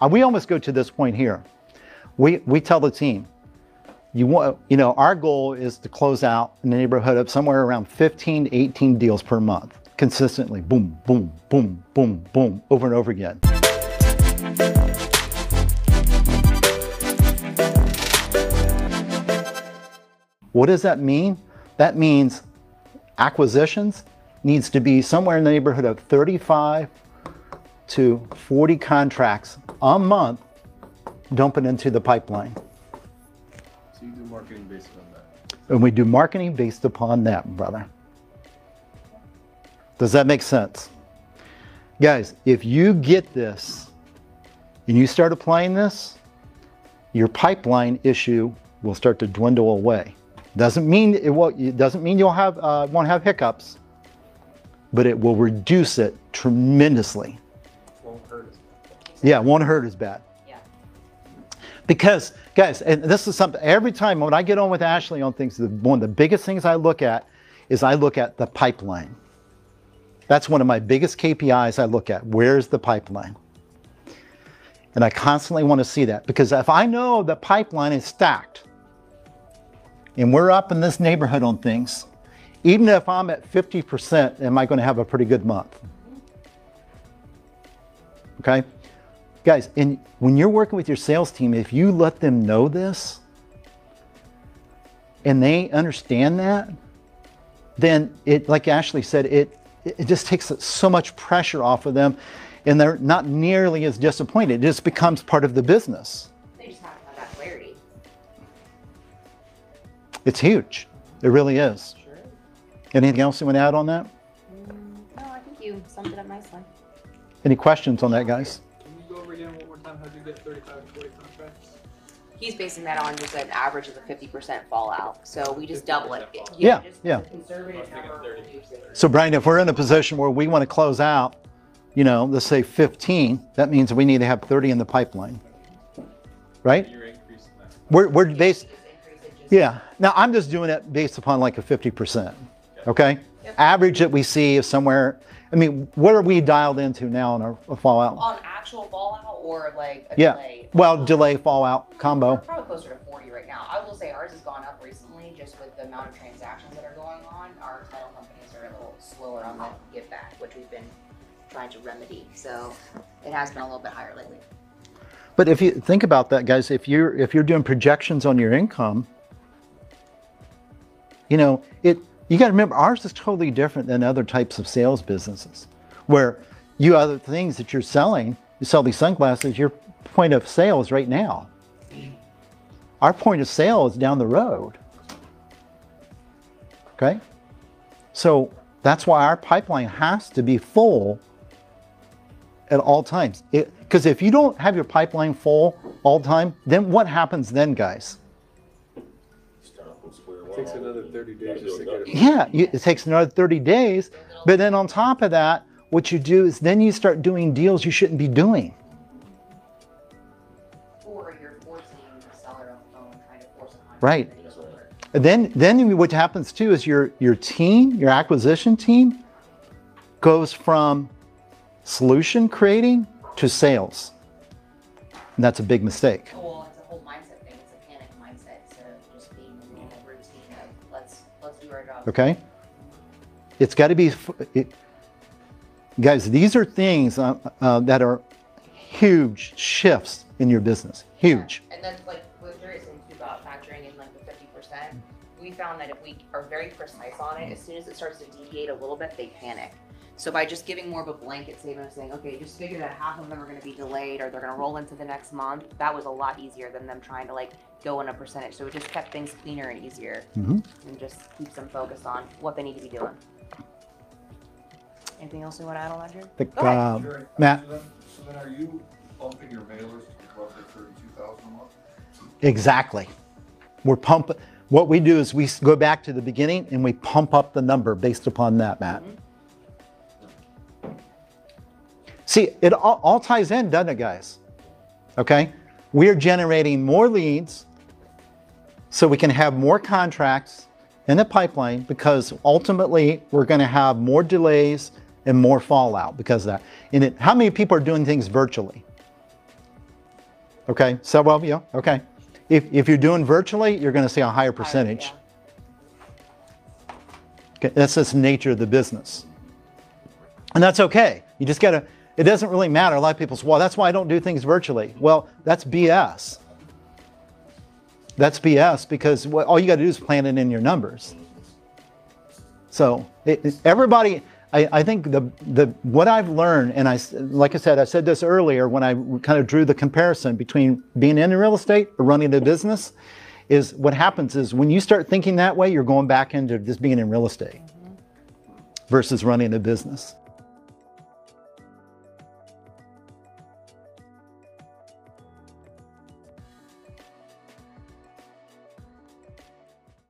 uh, we almost go to this point here. We, we tell the team, you want, you know, our goal is to close out in the neighborhood of somewhere around 15 to 18 deals per month, consistently, boom, boom, boom, boom, boom, over and over again. What does that mean? That means acquisitions needs to be somewhere in the neighborhood of 35 to 40 contracts a month dumping into the pipeline. So you do marketing based on that. And we do marketing based upon that, brother. Does that make sense? Guys, if you get this and you start applying this, your pipeline issue will start to dwindle away. Doesn't mean it it doesn't mean you'll have uh, won't have hiccups, but it will reduce it tremendously. Won't hurt us. Yeah, won't hurt as bad. Yeah. Because, guys, and this is something, every time when I get on with Ashley on things, the, one of the biggest things I look at is I look at the pipeline. That's one of my biggest KPIs I look at. Where's the pipeline? And I constantly want to see that because if I know the pipeline is stacked and we're up in this neighborhood on things, even if I'm at 50%, am I going to have a pretty good month? Mm-hmm. Okay? Guys, and when you're working with your sales team, if you let them know this and they understand that, then it, like Ashley said, it, it just takes so much pressure off of them and they're not nearly as disappointed. It just becomes part of the business. They just have to have that clarity. It's huge. It really is. Sure. Anything else you want to add on that? Mm, no, I think you summed it up nicely. Any questions on that, guys? Again time? How'd you get 35 to 40 contracts? He's basing that on just an average of a fifty percent fallout, so we just double it. 50% Yeah, just yeah. Conservative number, reduce it. So, Brian, if we're in a position where we want to close out, you know, let's say 15, that means we need to have 30 in the pipeline. Right? You're increasing that. We're, we're based, increase it just- yeah. Now, I'm just doing it based upon like a 50%. Okay? Yep. Average that we see is somewhere, I mean, what are we dialed into now in our fallout? On actual fallout or like a Yeah. delay? Well, delay, fallout, We're combo. probably closer to forty right now. I will say ours has gone up recently, just with the amount of transactions that are going on. Our title companies are a little slower on the give back, which we've been trying to remedy. So it has been a little bit higher lately. But if you think about that, guys, if you're if you're doing projections on your income, you know, it you got to remember ours is totally different than other types of sales businesses, where you other things that you're selling, you sell these sunglasses, your point of sale is right now. Our point of sale is down the road. Okay? So that's why our pipeline has to be full at all times. Because if you don't have your pipeline full all the time, then what happens then, guys? It takes another 30 days just to get it. Yeah, you, it takes another 30 days. But then on top of that, what you do is then you start doing deals you shouldn't be doing. Or you're forcing the seller on the phone, trying to force a contract. Right. that doesn't work. And then, then what happens too is your, your team, your acquisition team, goes from solution creating to sales. And that's a big mistake. Oh, Well, it's a whole mindset thing. It's a panic mindset to just being in a routine of let's let's do our job. Okay? It's got to be, it, guys, these are things uh, uh, that are huge shifts in your business. Huge. And then like Jerry saying too about factoring in like the fifty percent, we found that if we are very precise on it, as soon as it starts to deviate a little bit, they panic. So by just giving more of a blanket statement of saying, okay, just figure that half of them are gonna be delayed or they're gonna roll into the next month, that was a lot easier than them trying to like go in a percentage. So it just kept things cleaner and easier Mhm. and just keeps them focused on what they need to be doing. Anything else you wanna add on that, Jerry? Think, Go ahead. um, Sure. Matt. So then, so then are you bumping your mailers to roughly thirty-two thousand a month? Exactly. We're pumping. What we do is we s- go back to the beginning and we pump up the number based upon that, Matt. See, it all, all ties in, doesn't it, guys? Okay? We are generating more leads so we can have more contracts in the pipeline because ultimately we're going to have more delays and more fallout because of that. And it, how many people are doing things virtually? Okay, so well, yeah, okay. If, if you're doing virtually, you're going to see a higher percentage. Okay, that's just the nature of the business. And that's okay. You just got to, it doesn't really matter. A lot of people say, well, that's why I don't do things virtually. Well, that's BS. That's BS because what, all you got to do is plan it in your numbers. So it- everybody, I, I think the, the what I've learned, and I like I said, I said this earlier when I kind of drew the comparison between being in real estate or running a business, is what happens is when you start thinking that way, you're going back into just being in real estate versus running a business.